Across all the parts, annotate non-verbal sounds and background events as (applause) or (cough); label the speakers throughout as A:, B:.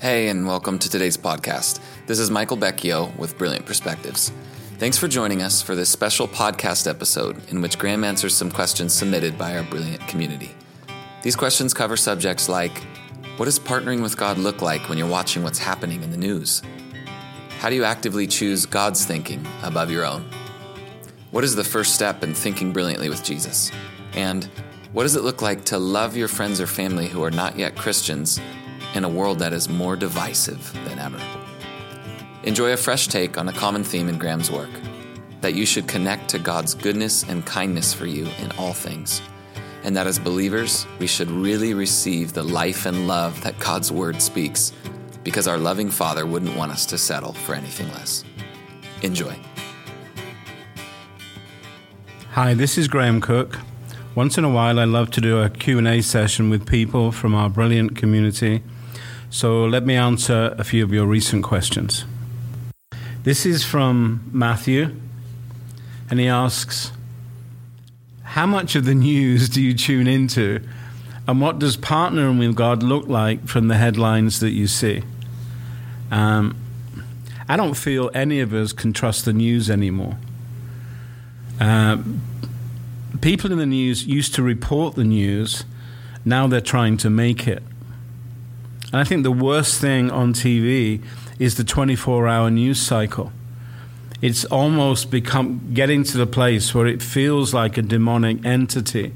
A: Hey, and welcome to today's podcast. This is Michael Becchio with Brilliant Perspectives. Thanks for joining us for this special podcast episode in which Graham answers some questions submitted by our brilliant community. These questions cover subjects like What does partnering with God look like when you're watching what's happening in the news? How do you actively choose God's thinking above your own? What is the first step in thinking brilliantly with Jesus? And what does it look like to love your friends or family who are not yet Christians in a world that is more divisive than ever? Enjoy a fresh take on a common theme in Graham's work that you should connect to God's goodness and kindness for you in all things, and that as believers, we should really receive the life and love that God's Word speaks, because our loving Father wouldn't want us to settle for anything less. Enjoy.
B: Hi, this is Graham Cooke. Once in a while, I love to do a Q&A session with people from our brilliant community. So let me answer a few of your recent questions. This is from Matthew, and he asks, How much of the news do you tune into? And what does partnering with God look like from the headlines that you see? Um, I don't feel any of us can trust the news anymore. Uh, people in the news used to report the news, now they're trying to make it. And I think the worst thing on TV is the 24 hour news cycle. It's almost become getting to the place where it feels like a demonic entity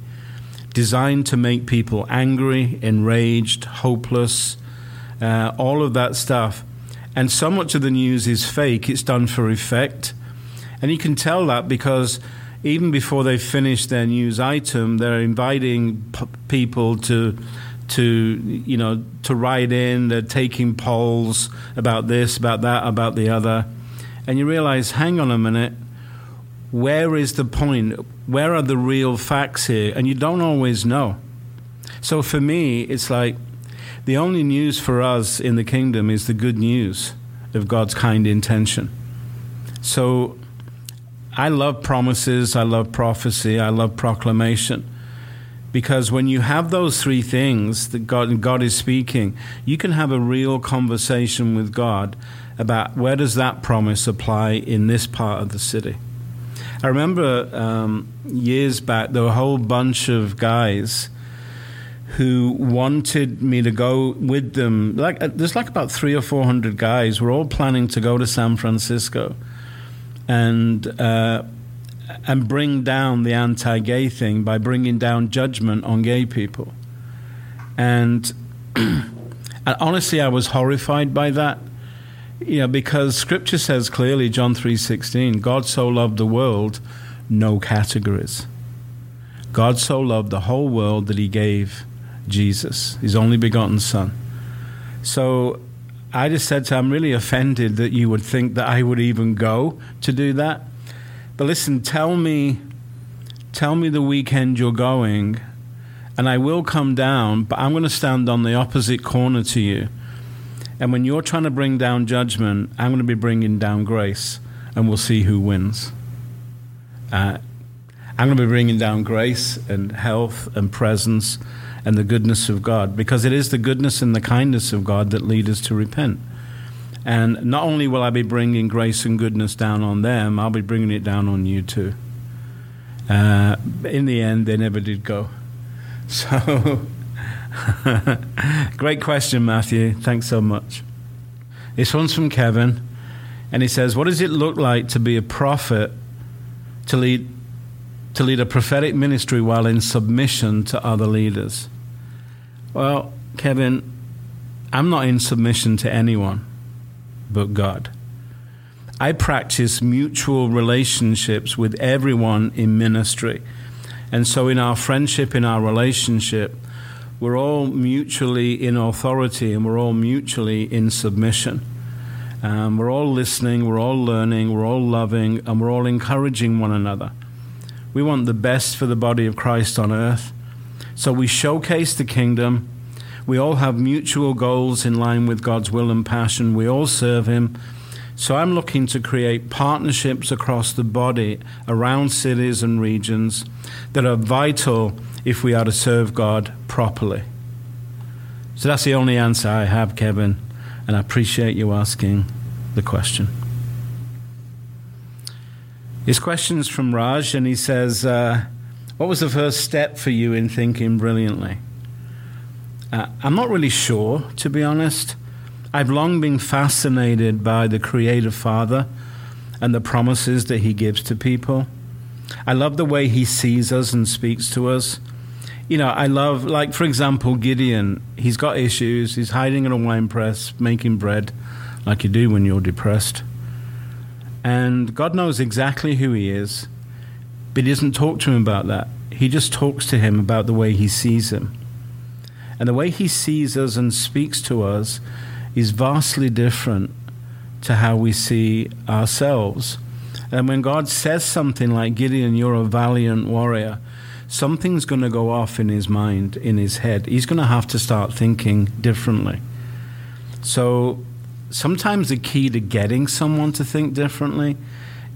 B: designed to make people angry, enraged, hopeless, uh, all of that stuff. And so much of the news is fake, it's done for effect. And you can tell that because even before they finish their news item, they're inviting p- people to to you know to write in. They're taking polls about this, about that, about the other, and you realize, hang on a minute, where is the point? Where are the real facts here? And you don't always know. So for me, it's like the only news for us in the kingdom is the good news of God's kind intention. So I love promises, I love prophecy, I love proclamation. Because when you have those three things that God, God is speaking, you can have a real conversation with God about where does that promise apply in this part of the city. I remember um, years back, there were a whole bunch of guys who wanted me to go with them. Like, uh, there's like about three or four hundred guys. We're all planning to go to San Francisco and uh, and bring down the anti-gay thing by bringing down judgment on gay people. And, (clears throat) and honestly, I was horrified by that. You know, because Scripture says clearly, John three sixteen, God so loved the world, no categories. God so loved the whole world that He gave Jesus, His only begotten Son. So I just said to him, I'm really offended that you would think that I would even go to do that. But listen, tell me, tell me the weekend you're going, and I will come down, but I'm going to stand on the opposite corner to you. And when you're trying to bring down judgment, I'm going to be bringing down grace, and we'll see who wins. Uh, I'm going to be bringing down grace and health and presence and the goodness of God, because it is the goodness and the kindness of God that lead us to repent. And not only will I be bringing grace and goodness down on them, I'll be bringing it down on you too. Uh, in the end, they never did go. (laughs) So, (laughs) great question, Matthew. Thanks so much. This one's from Kevin, and he says, "What does it look like to be a prophet, to lead, to lead a prophetic ministry while in submission to other leaders?" Well, Kevin, I'm not in submission to anyone but God. I practice mutual relationships with everyone in ministry. And so, in our friendship, in our relationship, we're all mutually in authority and we're all mutually in submission. Um, we're all listening, we're all learning, we're all loving, and we're all encouraging one another. We want the best for the body of Christ on earth. So we showcase the kingdom. We all have mutual goals in line with God's will and passion. We all serve Him. So I'm looking to create partnerships across the body around cities and regions that are vital if we are to serve God properly. So that's the only answer I have, Kevin. And I appreciate you asking the question. His question is from Raj, and he says, uh, What was the first step for you in thinking brilliantly? Uh, I'm not really sure, to be honest. I've long been fascinated by the Creator Father and the promises that He gives to people. I love the way He sees us and speaks to us. You know, I love, like, for example, Gideon. He's got issues. He's hiding in a wine press, making bread, like you do when you're depressed. And God knows exactly who he is, but he doesn't talk to him about that. He just talks to him about the way he sees him. And the way he sees us and speaks to us is vastly different to how we see ourselves. And when God says something like, Gideon, you're a valiant warrior, something's going to go off in his mind, in his head. He's going to have to start thinking differently. So sometimes the key to getting someone to think differently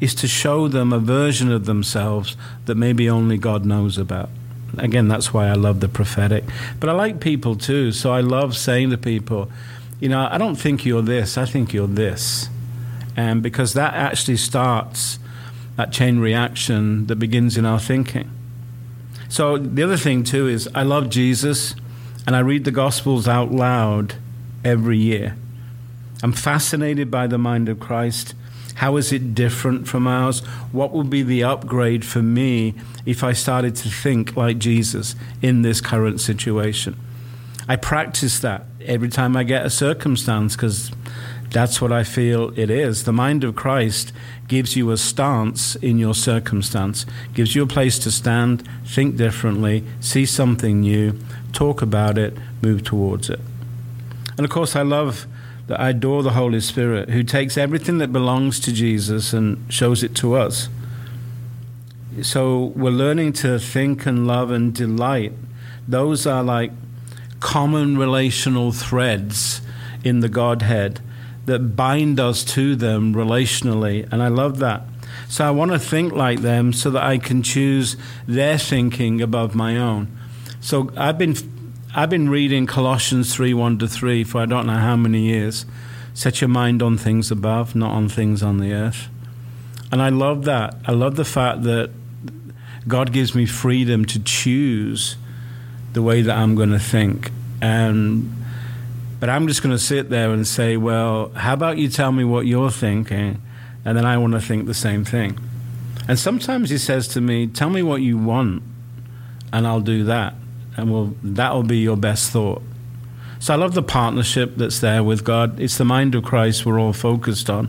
B: is to show them a version of themselves that maybe only God knows about. Again, that's why I love the prophetic. But I like people too, so I love saying to people, you know, I don't think you're this, I think you're this. And because that actually starts that chain reaction that begins in our thinking. So the other thing too is I love Jesus and I read the Gospels out loud every year. I'm fascinated by the mind of Christ. How is it different from ours? What would be the upgrade for me if I started to think like Jesus in this current situation? I practice that every time I get a circumstance because that's what I feel it is. The mind of Christ gives you a stance in your circumstance, gives you a place to stand, think differently, see something new, talk about it, move towards it. And of course, I love that I adore the Holy Spirit, who takes everything that belongs to Jesus and shows it to us. So we're learning to think and love and delight. Those are like common relational threads in the Godhead that bind us to them relationally. And I love that. So I want to think like them so that I can choose their thinking above my own. So I've been I've been reading Colossians 3 1 to 3 for I don't know how many years. Set your mind on things above, not on things on the earth. And I love that. I love the fact that God gives me freedom to choose the way that I'm going to think. And but I'm just going to sit there and say, well, how about you tell me what you're thinking, and then I want to think the same thing. And sometimes he says to me, tell me what you want, and I'll do that and will that'll be your best thought. So I love the partnership that's there with God. It's the mind of Christ we're all focused on,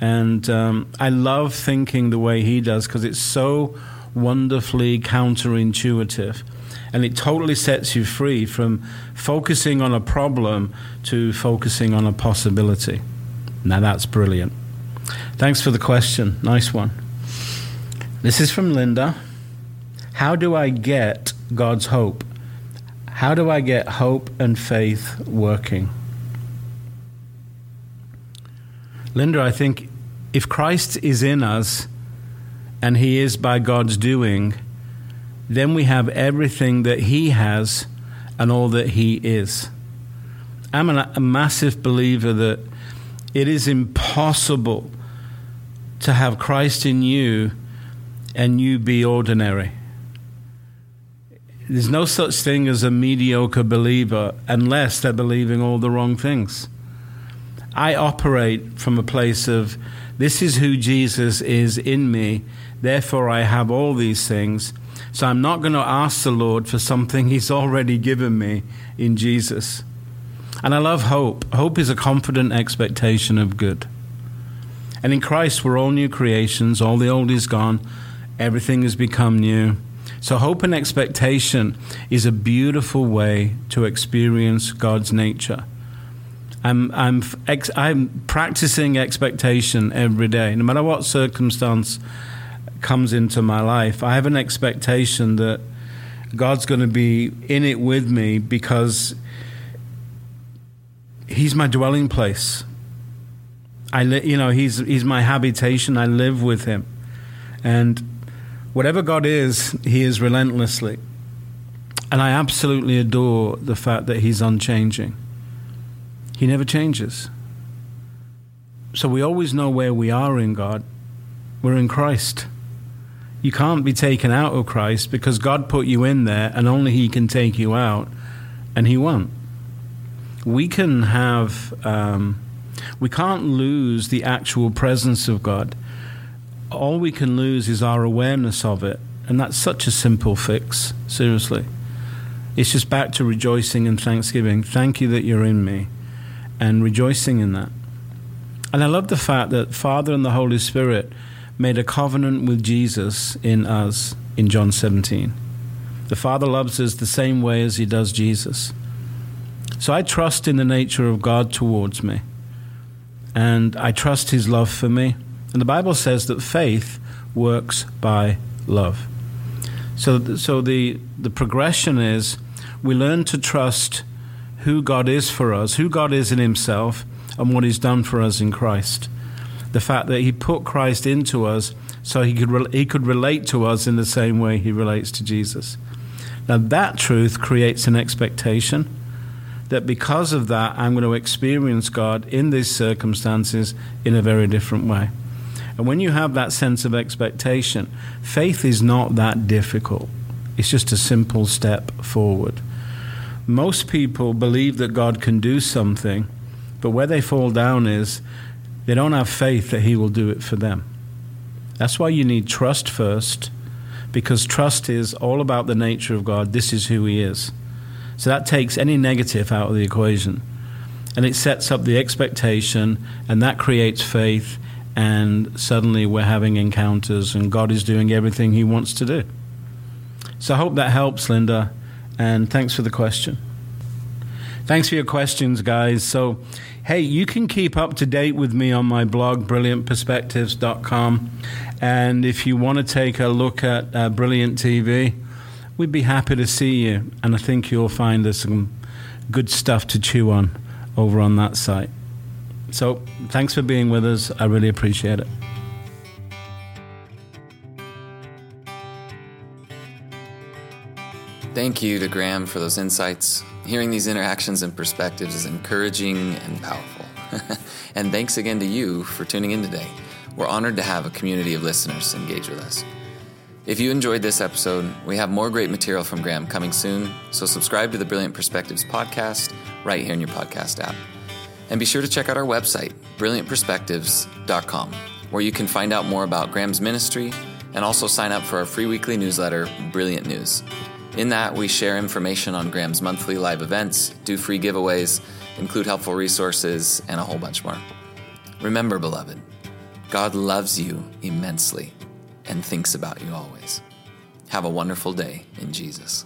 B: and um, I love thinking the way He does because it's so wonderfully counterintuitive, and it totally sets you free from focusing on a problem to focusing on a possibility. Now that's brilliant. Thanks for the question. Nice one. This is from Linda. How do I get God's hope. How do I get hope and faith working? Linda, I think if Christ is in us and he is by God's doing, then we have everything that he has and all that he is. I'm a, massive believer that it is impossible to have Christ in you and you be ordinary. There's no such thing as a mediocre believer unless they're believing all the wrong things. I operate from a place of this is who Jesus is in me, therefore I have all these things. So I'm not going to ask the Lord for something He's already given me in Jesus. And I love hope. Hope is a confident expectation of good. And in Christ, we're all new creations. All the old is gone, everything has become new. So, hope and expectation is a beautiful way to experience God's nature. I'm, I'm, ex, I'm practicing expectation every day. No matter what circumstance comes into my life, I have an expectation that God's going to be in it with me because He's my dwelling place. I li- you know, he's, he's my habitation. I live with Him. And Whatever God is, He is relentlessly. And I absolutely adore the fact that He's unchanging. He never changes. So we always know where we are in God. We're in Christ. You can't be taken out of Christ because God put you in there and only He can take you out, and He won't. We can have, um, we can't lose the actual presence of God. All we can lose is our awareness of it. And that's such a simple fix, seriously. It's just back to rejoicing and thanksgiving. Thank you that you're in me, and rejoicing in that. And I love the fact that Father and the Holy Spirit made a covenant with Jesus in us in John 17. The Father loves us the same way as He does Jesus. So I trust in the nature of God towards me, and I trust His love for me. And the Bible says that faith works by love. So, so the, the progression is we learn to trust who God is for us, who God is in Himself, and what He's done for us in Christ. The fact that He put Christ into us so He could, re- he could relate to us in the same way He relates to Jesus. Now, that truth creates an expectation that because of that, I'm going to experience God in these circumstances in a very different way. And when you have that sense of expectation, faith is not that difficult. It's just a simple step forward. Most people believe that God can do something, but where they fall down is they don't have faith that He will do it for them. That's why you need trust first, because trust is all about the nature of God. This is who He is. So that takes any negative out of the equation. And it sets up the expectation, and that creates faith, and suddenly we're having encounters, and God is doing everything He wants to do. So I hope that helps, Linda, and thanks for the question. Thanks for your questions, guys. So, hey, you can keep up to date with me on my blog, brilliantperspectives.com. And if you want to take a look at uh, Brilliant TV, we'd be happy to see you. And I think you'll find there's some good stuff to chew on over on that site. So, thanks for being with us. I really appreciate it.
A: Thank you to Graham for those insights. Hearing these interactions and perspectives is encouraging and powerful. (laughs) and thanks again to you for tuning in today. We're honored to have a community of listeners engage with us. If you enjoyed this episode, we have more great material from Graham coming soon, so subscribe to the Brilliant Perspectives podcast right here in your podcast app. And be sure to check out our website, brilliantperspectives.com, where you can find out more about Graham's ministry and also sign up for our free weekly newsletter, Brilliant News. In that, we share information on Graham's monthly live events, do free giveaways, include helpful resources, and a whole bunch more. Remember, beloved, God loves you immensely and thinks about you always. Have a wonderful day in Jesus.